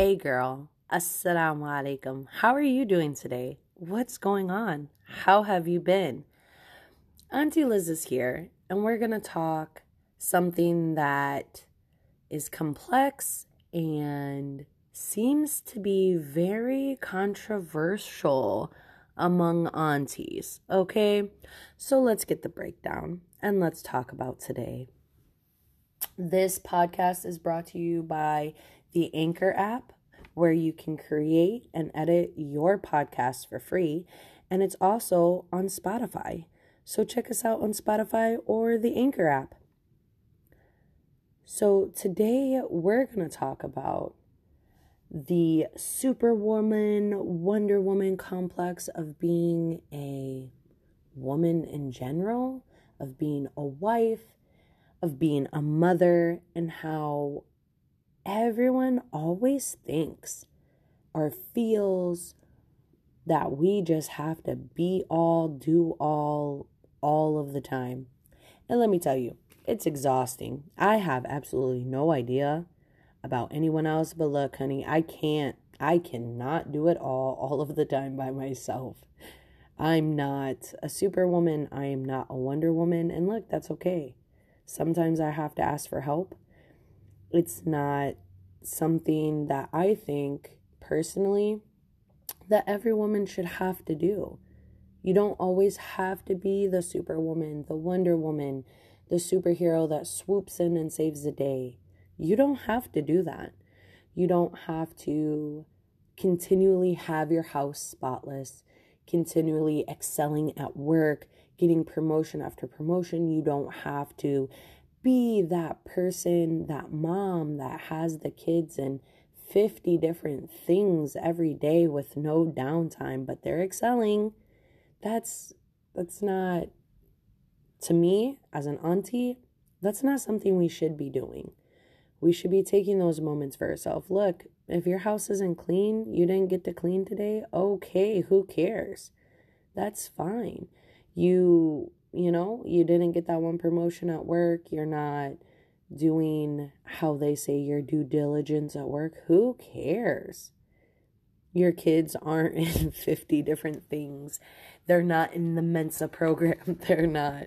Hey girl, Assalamu alaikum. How are you doing today? What's going on? How have you been? Auntie Liz is here, and we're going to talk something that is complex and seems to be very controversial among aunties. Okay, so let's get the breakdown and let's talk about today. This podcast is brought to you by the Anchor app, where you can create and edit your podcast for free. And it's also on Spotify. So check us out on Spotify or the Anchor app. So today we're going to talk about the Superwoman, Wonder Woman complex of being a woman in general, of being a wife, of being a mother, and how everyone always thinks or feels that we just have to be all, do all, all of the time. And let me tell you, it's exhausting. I have absolutely no idea about anyone else, but look, honey, I can't, I cannot do it all, all of the time by myself. I'm not a superwoman. I am not a Wonder Woman. And look, that's okay. Sometimes I have to ask for help it's not something that I think personally that every woman should have to do. You don't always have to be the superwoman, the Wonder Woman, the superhero that swoops in and saves the day. You don't have to do that. You don't have to continually have your house spotless, continually excelling at work, getting promotion after promotion. You don't have to be that person, that mom that has the kids and 50 different things every day with no downtime, but they're excelling. That's that's not to me as an auntie, that's not something we should be doing. We should be taking those moments for ourselves. Look, if your house isn't clean, you didn't get to clean today, okay, who cares? That's fine. You you know, you didn't get that one promotion at work, you're not doing how they say your due diligence at work. Who cares? Your kids aren't in 50 different things. They're not in the Mensa program. They're not.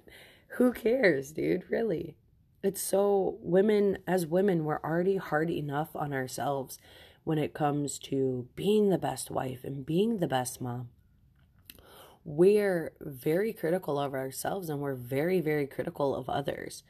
Who cares, dude? Really? It's so, women, as women, we're already hard enough on ourselves when it comes to being the best wife and being the best mom we're very critical of ourselves and we're very, very critical of others.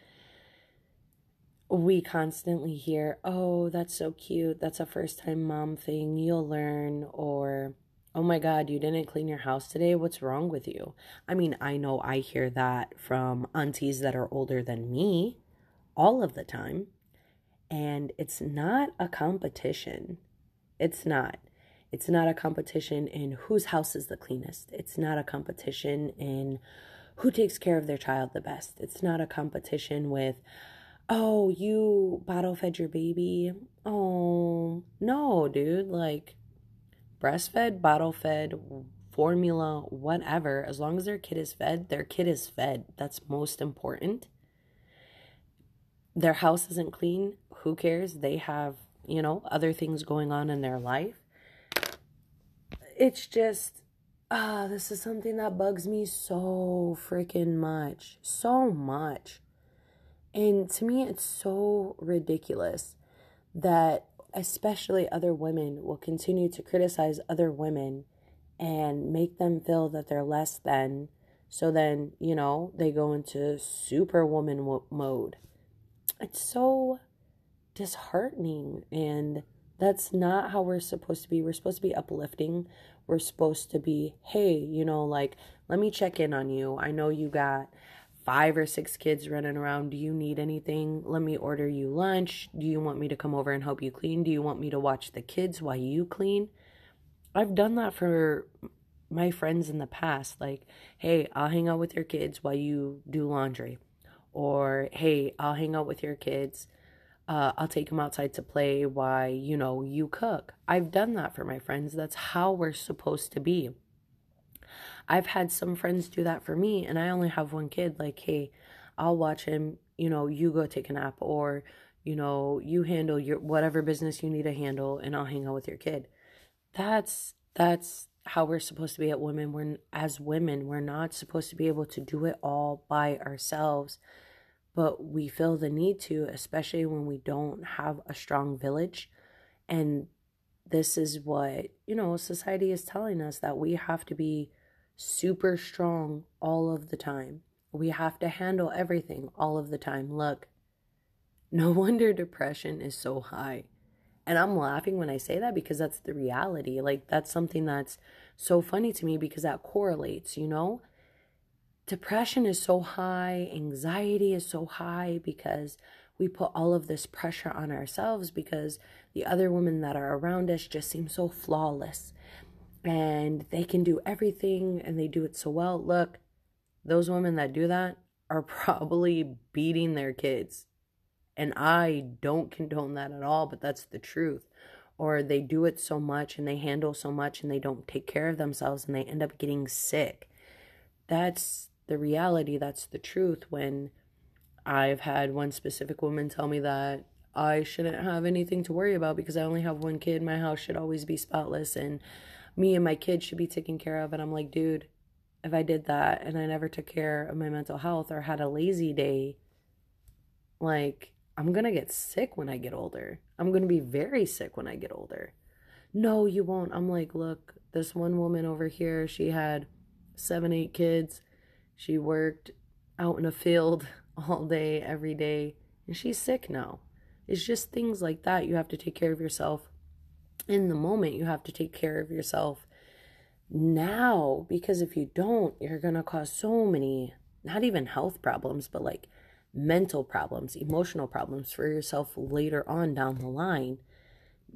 We constantly hear, oh, that's so cute. That's a first time mom thing. You'll learn. Or, oh my God, you didn't clean your house today. What's wrong with you? I mean, I know I hear that from aunties that are older than me all of the time. And it's not a competition. It's not. It's not a competition in whose house is the cleanest. It's not a competition in who takes care of their child the best. It's not a competition with, oh, you bottle fed your baby. Oh, no, dude. Like, breastfed, bottle fed, formula, whatever. As long as their kid is fed, their kid is fed. That's most important. Their house isn't clean. Who cares? They have, you know, other things going on in their life it's just ah, this is something that bugs me so freaking much. So much. And to me, it's so ridiculous that especially other women will continue to criticize other women and make them feel that they're less than. So then, you know, they go into superwoman mode. It's so disheartening and that's not how we're supposed to be. We're supposed to be uplifting. We're supposed to be, hey, you know, like, let me check in on you. I know you got five or six kids running around. Do you need anything? Let me order you lunch. Do you want me to come over and help you clean? Do you want me to watch the kids while you clean? I've done that for my friends in the past. Like, hey, I'll hang out with your kids while you do laundry. Or, hey, I'll hang out with your kids uh, I'll take them outside to play Why you know, you cook. I've done that for my friends. That's how we're supposed to be. I've had some friends do that for me, and I only have one kid. Like, hey, I'll watch him, you know, you go take a nap, or you know, you handle your whatever business you need to handle and I'll hang out with your kid. That's that's how we're supposed to be at women. We're as women, we're not supposed to be able to do it all by ourselves, but we feel the need to, especially when we don't have a strong village. And this is what, you know, society is telling us that we have to be super strong all of the time. We have to handle everything all of the time. Look, no wonder depression is so high. And I'm laughing when I say that because that's the reality. Like, that's something that's so funny to me because that correlates, you know? Depression is so high, anxiety is so high because we put all of this pressure on ourselves because the other women that are around us just seem so flawless and they can do everything and they do it so well. Look, those women that do that are probably beating their kids and I don't condone that at all, but that's the truth. Or they do it so much and they handle so much and they don't take care of themselves and they end up getting sick. That's the reality. That's the truth. When I've had one specific woman tell me that I shouldn't have anything to worry about because I only have one kid. My house should always be spotless and me and my kids should be taken care of. And I'm like, dude, if I did that and I never took care of my mental health or had a lazy day, like I'm going to get sick when I get older. I'm going to be very sick when I get older. No, you won't. I'm like, look, this one woman over here, she had seven, eight kids. She worked out in a field all day, every day, and she's sick now. It's just things like that. You have to take care of yourself in the moment. You have to take care of yourself now because if you don't, you're going to cause so many, not even health problems, but like mental problems, emotional problems for yourself later on down the line.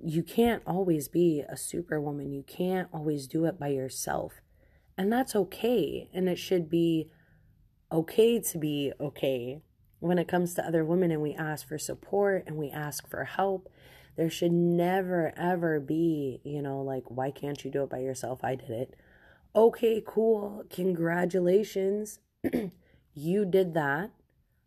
You can't always be a superwoman. You can't always do it by yourself. And that's okay. And it should be okay to be okay when it comes to other women and we ask for support and we ask for help. There should never, ever be, you know, like, why can't you do it by yourself? I did it. Okay, cool. Congratulations. you did that.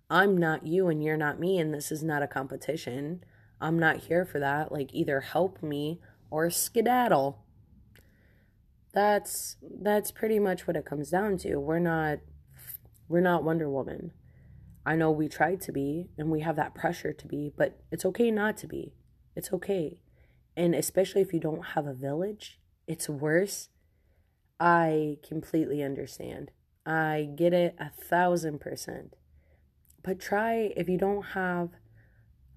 I'm not you and you're not me, and this is not a competition. I'm not here for that. Like, either help me or skedaddle. That's that's pretty much what it comes down to. We're not we're not Wonder Woman. I know we tried to be and we have that pressure to be, but it's okay not to be. It's okay. And especially if you don't have a village, it's worse. I completely understand. I get it a thousand percent. But try, if you don't have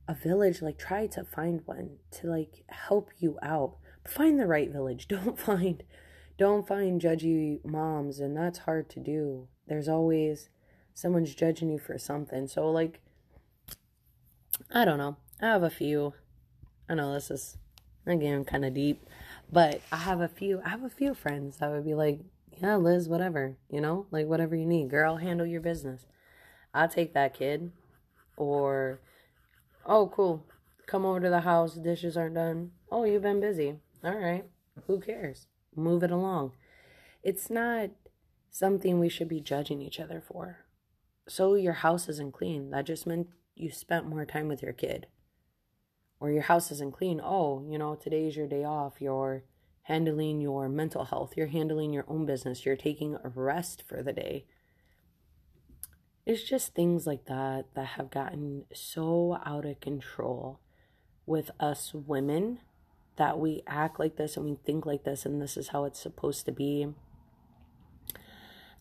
a village, like try to find one to like help you out. Find the right village. Don't find don't find judgy moms and that's hard to do. There's always someone's judging you for something. So like I don't know. I have a few. I know this is again kind of deep, but I have a few I have a few friends that would be like, "Yeah, Liz, whatever, you know? Like whatever you need. Girl, handle your business." I'll take that kid. Or, oh, cool. Come over to the house. Dishes aren't done. Oh, you've been busy. All right. Who cares? Move it along. It's not something we should be judging each other for. So your house isn't clean. That just meant you spent more time with your kid. Or your house isn't clean. Oh, you know, today's your day off. You're handling your mental health. You're handling your own business. You're taking a rest for the day it's just things like that that have gotten so out of control with us women that we act like this and we think like this and this is how it's supposed to be.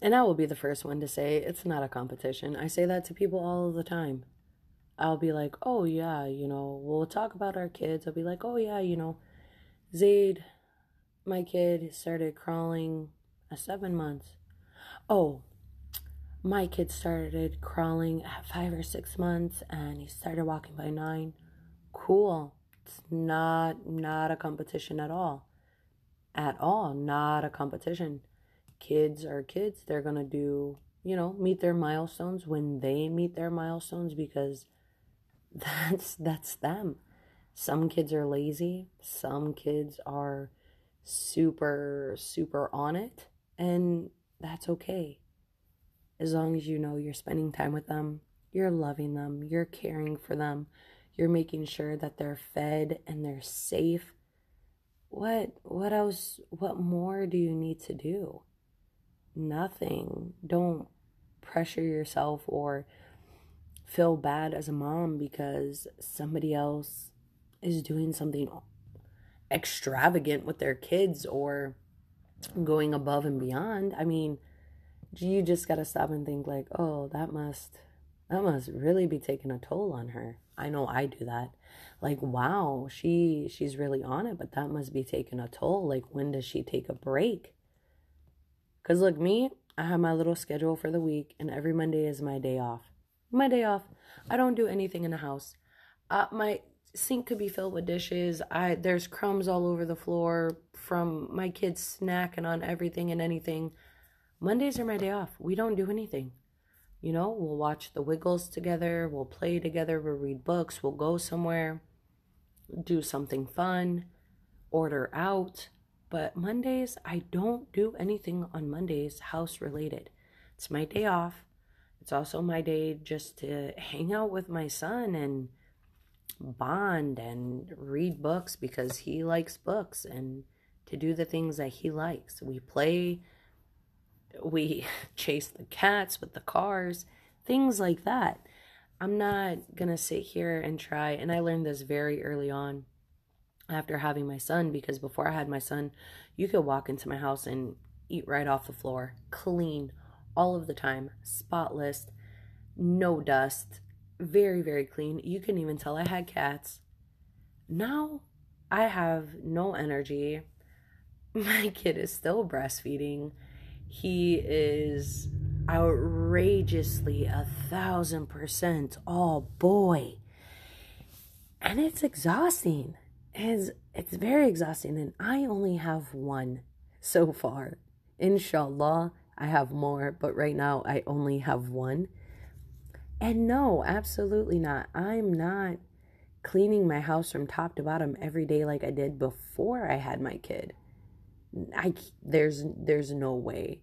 And I will be the first one to say it's not a competition. I say that to people all the time. I'll be like, oh, yeah, you know, we'll talk about our kids. I'll be like, oh, yeah, you know, Zaid, my kid, started crawling at seven months. Oh, my kid started crawling at five or six months and he started walking by nine cool it's not not a competition at all. At all. Not a competition. Kids are kids. They're gonna do you know meet their milestones when they meet their milestones because that's that's them. Some kids are lazy. Some kids are super super on it. And that's okay. As long as you know you're spending time with them, you're loving them, you're caring for them, You're making sure that they're fed and they're safe. What what else what more do you need to do? Nothing. Don't pressure yourself or feel bad as a mom because somebody else is doing something extravagant with their kids or going above and beyond. I mean, you just got to stop and think like, "Oh, that must that must really be taking a toll on her." I know I do that. Like, wow, she she's really on it, but that must be taking a toll. Like, when does she take a break? Cuz look, me, I have my little schedule for the week and every Monday is my day off. My day off. I don't do anything in the house. Uh, my sink could be filled with dishes. I there's crumbs all over the floor from my kids snacking on everything and anything. Mondays are my day off. We don't do anything. You know, we'll watch the Wiggles together, we'll play together, we'll read books, we'll go somewhere, do something fun, order out. But Mondays, I don't do anything on Mondays house related. It's my day off. It's also my day just to hang out with my son and bond and read books because he likes books and to do the things that he likes. We play, we chase the cats with the cars, things like that. I'm not gonna sit here and try, and I learned this very early on after having my son because before I had my son, you could walk into my house and eat right off the floor, clean all of the time, spotless, no dust, very, very clean. You can even tell I had cats. Now I have no energy. My kid is still breastfeeding. He is outrageously a thousand percent all boy. And it's exhausting. It's, it's very exhausting. And I only have one so far. Inshallah, I have more, but right now I only have one. And no, absolutely not. I'm not cleaning my house from top to bottom every day like I did before I had my kid. I there's there's no way.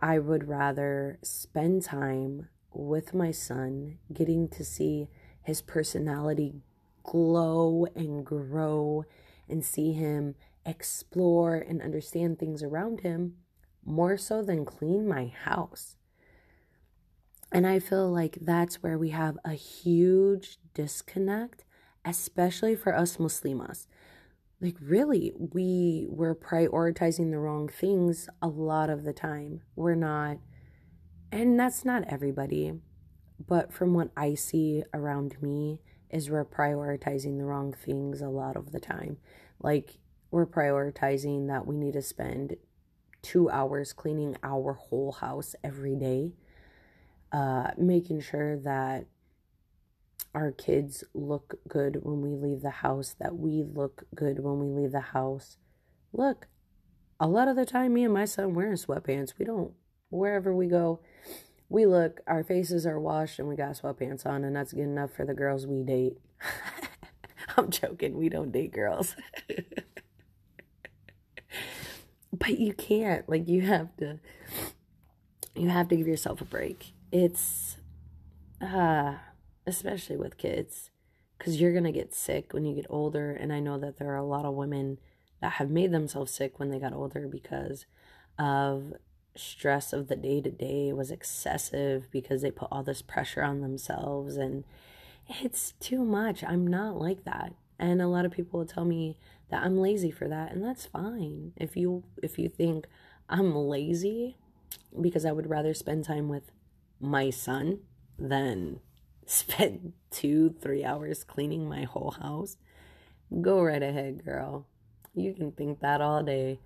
I would rather spend time with my son, getting to see his personality glow and grow and see him explore and understand things around him more so than clean my house. And I feel like that's where we have a huge disconnect, especially for us Muslimas. Like, really, we were prioritizing the wrong things a lot of the time. We're not, and that's not everybody, but from what I see around me, is we're prioritizing the wrong things a lot of the time. Like, we're prioritizing that we need to spend two hours cleaning our whole house every day uh, making sure that our kids look good when we leave the house, that we look good when we leave the house. Look, a lot of the time, me and my son wearing sweatpants. We don't, wherever we go, we look, our faces are washed and we got sweatpants on, and that's good enough for the girls we date. I'm joking, we don't date girls. but you can't, like, you have to, you have to give yourself a break it's uh especially with kids cuz you're going to get sick when you get older and I know that there are a lot of women that have made themselves sick when they got older because of stress of the day to day was excessive because they put all this pressure on themselves and it's too much. I'm not like that. And a lot of people will tell me that I'm lazy for that and that's fine. If you if you think I'm lazy because I would rather spend time with my son than spend two, three hours cleaning my whole house, go right ahead, girl. You can think that all day.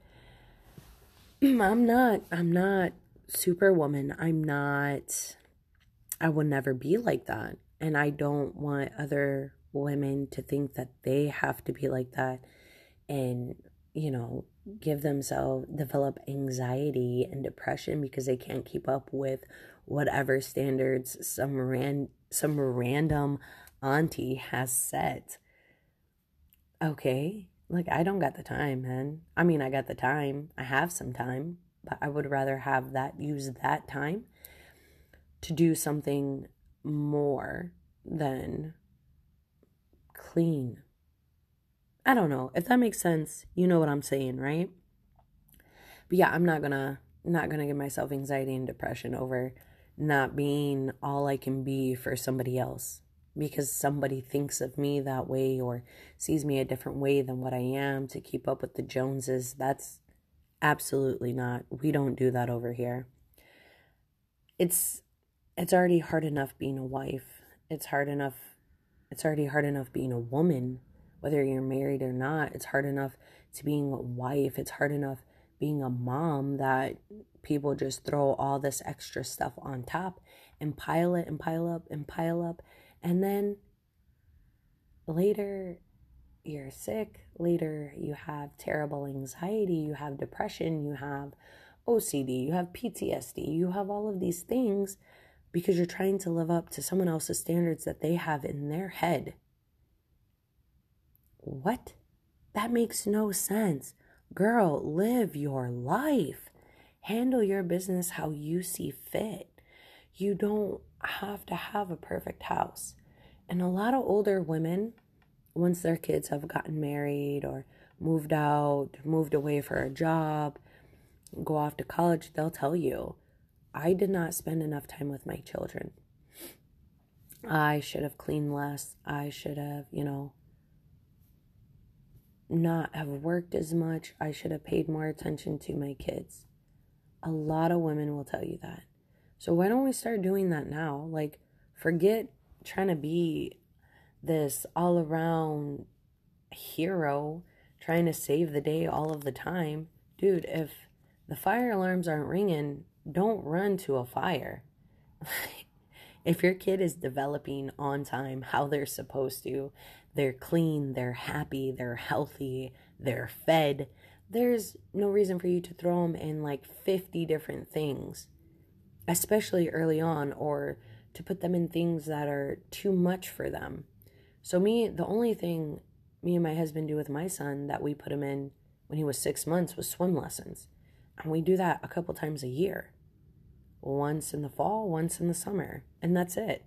I'm not, I'm not superwoman. I'm not, I will never be like that. And I don't want other women to think that they have to be like that and, you know, give themselves, develop anxiety and depression because they can't keep up with whatever standards some ran some random auntie has set. Okay, like I don't got the time, man. I mean, I got the time. I have some time, but I would rather have that use that time to do something more than clean. I don't know. If that makes sense, you know what I'm saying, right? But yeah, I'm not gonna not gonna give myself anxiety and depression over not being all I can be for somebody else because somebody thinks of me that way or sees me a different way than what I am to keep up with the Joneses. That's absolutely not. We don't do that over here. It's it's already hard enough being a wife. It's hard enough it's already hard enough being a woman, whether you're married or not. It's hard enough to being a wife. It's hard enough being a mom that people just throw all this extra stuff on top and pile it and pile up and pile up. And then later you're sick. Later you have terrible anxiety. You have depression. You have OCD. You have PTSD. You have all of these things because you're trying to live up to someone else's standards that they have in their head. What? That makes no sense. Girl, live your life. Handle your business how you see fit. You don't have to have a perfect house. And a lot of older women, once their kids have gotten married or moved out, moved away for a job, go off to college, they'll tell you, I did not spend enough time with my children. I should have cleaned less. I should have, you know, not have worked as much. I should have paid more attention to my kids. A lot of women will tell you that. So why don't we start doing that now? Like, forget trying to be this all around hero trying to save the day all of the time. Dude, if the fire alarms aren't ringing, don't run to a fire. if your kid is developing on time how they're supposed to, they're clean, they're happy, they're healthy, they're fed, there's no reason for you to throw them in like 50 different things, especially early on, or to put them in things that are too much for them. So, me, the only thing me and my husband do with my son that we put him in when he was six months was swim lessons. And we do that a couple times a year once in the fall, once in the summer, and that's it.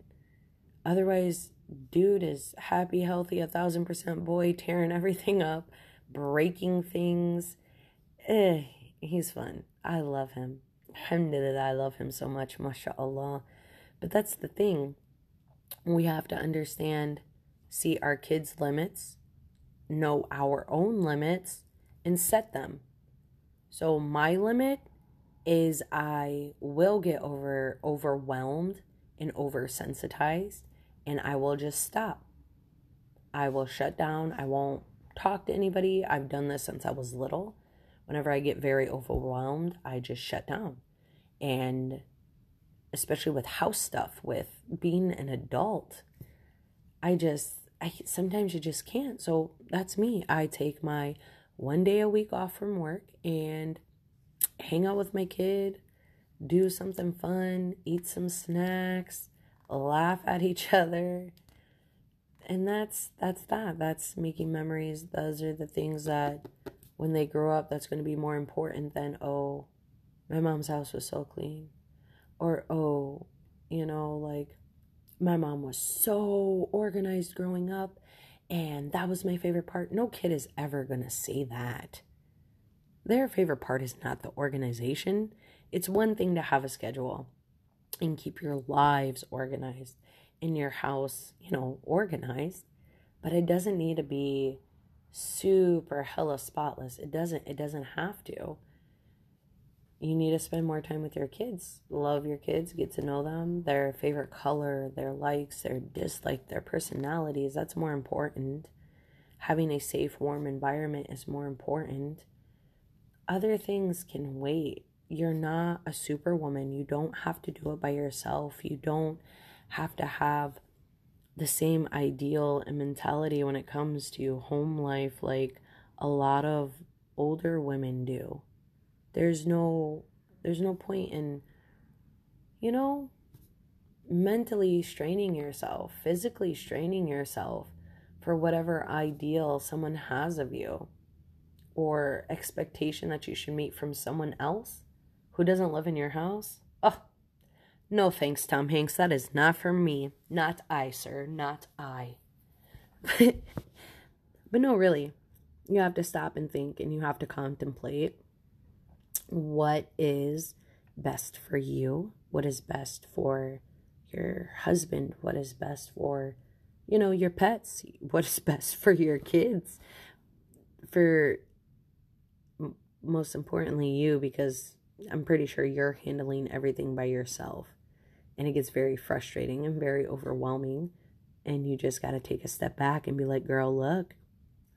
Otherwise, dude is happy, healthy, a thousand percent boy, tearing everything up, breaking things. Eh, he's fun. I love him. Alhamdulillah, I love him so much, mashallah. But that's the thing. We have to understand, see our kids' limits, know our own limits, and set them. So, my limit is I will get over overwhelmed and oversensitized and I will just stop. I will shut down. I won't talk to anybody. I've done this since I was little. Whenever I get very overwhelmed, I just shut down. And especially with house stuff, with being an adult, I just I sometimes you just can't. So that's me. I take my one day a week off from work and hang out with my kid, do something fun, eat some snacks, laugh at each other. And that's that's that. That's making memories. Those are the things that when they grow up that's going to be more important than oh, my mom's house was so clean or oh, you know, like my mom was so organized growing up and that was my favorite part. No kid is ever going to say that. Their favorite part is not the organization. It's one thing to have a schedule and keep your lives organized in your house, you know, organized, but it doesn't need to be super hella spotless. It doesn't it doesn't have to. You need to spend more time with your kids. Love your kids, get to know them, their favorite color, their likes, their dislikes, their personalities. That's more important. Having a safe, warm environment is more important other things can wait. You're not a superwoman. You don't have to do it by yourself. You don't have to have the same ideal and mentality when it comes to home life like a lot of older women do. There's no there's no point in you know mentally straining yourself, physically straining yourself for whatever ideal someone has of you or expectation that you should meet from someone else who doesn't live in your house? No thanks, Tom Hanks. That is not for me. Not I, sir. Not I. but no, really, you have to stop and think and you have to contemplate what is best for you, what is best for your husband, what is best for, you know, your pets, what is best for your kids, for most importantly, you, because I'm pretty sure you're handling everything by yourself. And it gets very frustrating and very overwhelming. And you just got to take a step back and be like, girl, look,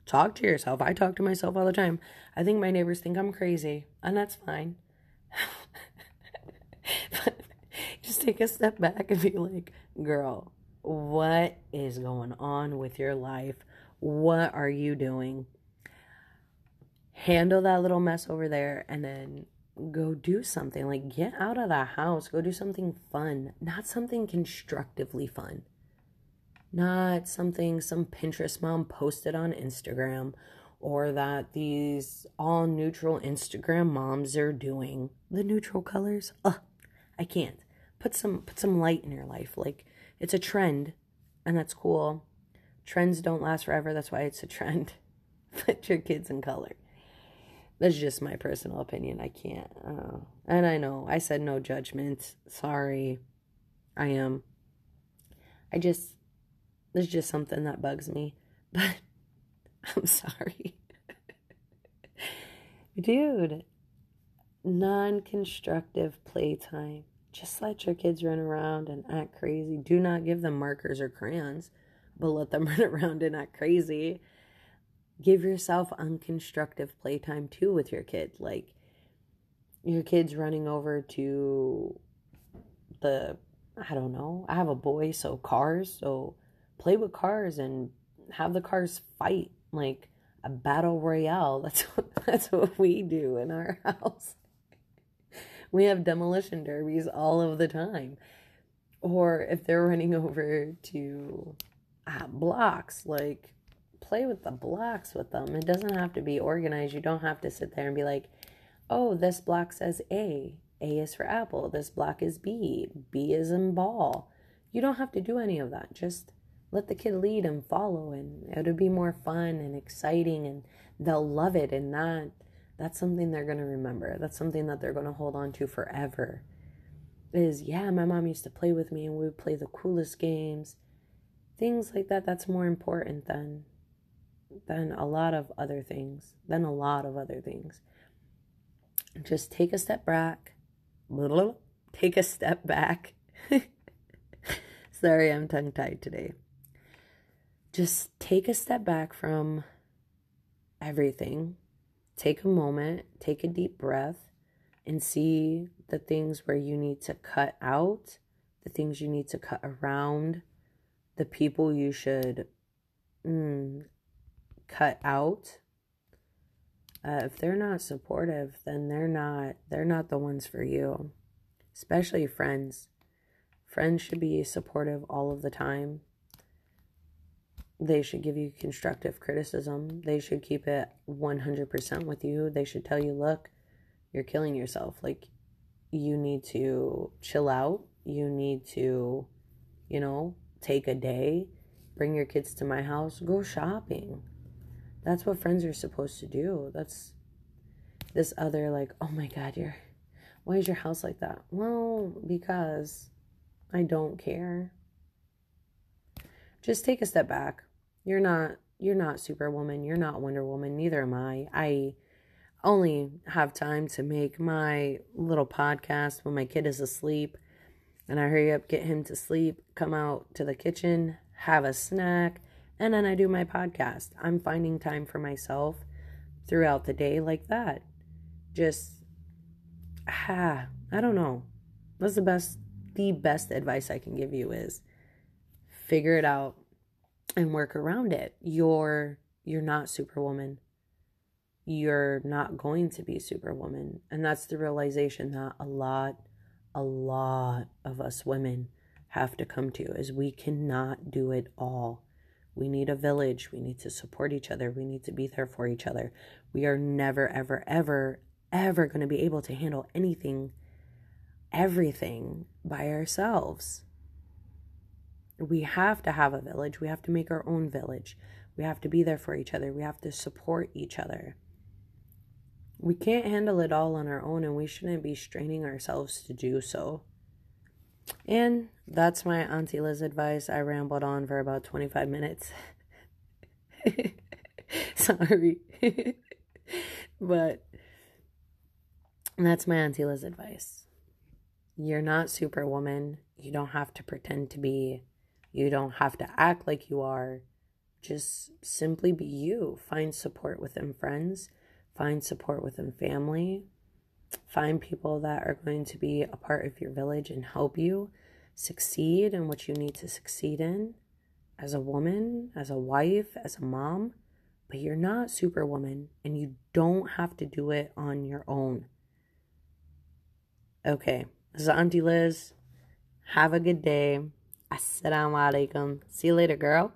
talk to yourself. I talk to myself all the time. I think my neighbors think I'm crazy, and that's fine. just take a step back and be like, girl, what is going on with your life? What are you doing? Handle that little mess over there and then go do something. Like, get out of the house, go do something fun, not something constructively fun. Not something some Pinterest mom posted on Instagram or that these all neutral Instagram moms are doing. The neutral colors. Ugh, I can't. Put some put some light in your life. Like it's a trend and that's cool. Trends don't last forever, that's why it's a trend. put your kids in color. That's just my personal opinion. I can't. Uh, and I know I said no judgment. Sorry. I am. I just, there's just something that bugs me. But I'm sorry. Dude, non constructive playtime. Just let your kids run around and act crazy. Do not give them markers or crayons, but let them run around and act crazy give yourself unconstructive playtime too with your kid like your kids running over to the i don't know i have a boy so cars so play with cars and have the cars fight like a battle royale. That's what, that's what we do in our house. We have demolition derbies all of the time. Or if they're running over to uh, blocks like play with the blocks with them. It doesn't have to be organized. You don't have to sit there and be like, oh, this block says A. A is for apple. This block is B. B is in ball. You don't have to do any of that. Just let the kid lead and follow, and it'll be more fun and exciting, and they'll love it. And that that's something they're gonna remember. That's something that they're gonna hold on to forever. Is yeah, my mom used to play with me, and we would play the coolest games. Things like that. That's more important than than a lot of other things, than a lot of other things. Just take a step back. Take a step back. Sorry, I'm tongue tied today. Just take a step back from everything. Take a moment, take a deep breath, and see the things where you need to cut out, the things you need to cut around, the people you should mm, cut out. Uh, if they're not supportive then they're not they're not the ones for you. Especially friends. Friends should be supportive all of the time. They should give you constructive criticism. They should keep it 100% with you. They should tell you look you're killing yourself. Like you need to chill out. You need to you know take a day. Bring your kids to my house. Go shopping that's what friends are supposed to do. That's this other, like, oh my God, you're, why is your house like that? Well, because I don't care. Just take a step back. You're not, you're not Superwoman. You're not Wonder Woman. Neither am I. I only have time to make my little podcast when my kid is asleep and I hurry up, get him to sleep, come out to the kitchen, have a snack, and then I do my podcast. I'm finding time for myself throughout the day like that. Just, ah, I don't know. That's the best, the best advice I can give you is figure it out and work around it. You're, you're not superwoman. You're not going to be superwoman. And that's the realization that a lot, a lot of us women have to come to is we cannot do it all we need a village. We need to support each other. We need to be there for each other. We are never, ever, ever, ever going to be able to handle anything, everything by ourselves. we have to have a village. We have to make our own village. We have to be there for each other. We have to support each other. We can't handle it all on our own, and we shouldn't be straining ourselves to do so. And that's my Auntie Liz advice. I rambled on for about 25 minutes. Sorry. but that's my Auntie Liz advice. You're not Superwoman. You don't have to pretend to be. You don't have to act like you are. Just simply be you. Find support within friends, find support within family, find people that are going to be a part of your village and help you succeed in what you need to succeed in as a woman, as a wife, as a mom. But you're not Superwoman and you don't have to do it on your own. Okay, this is Auntie Liz. Have a good day. Assalamu alaikum. See you later, girl.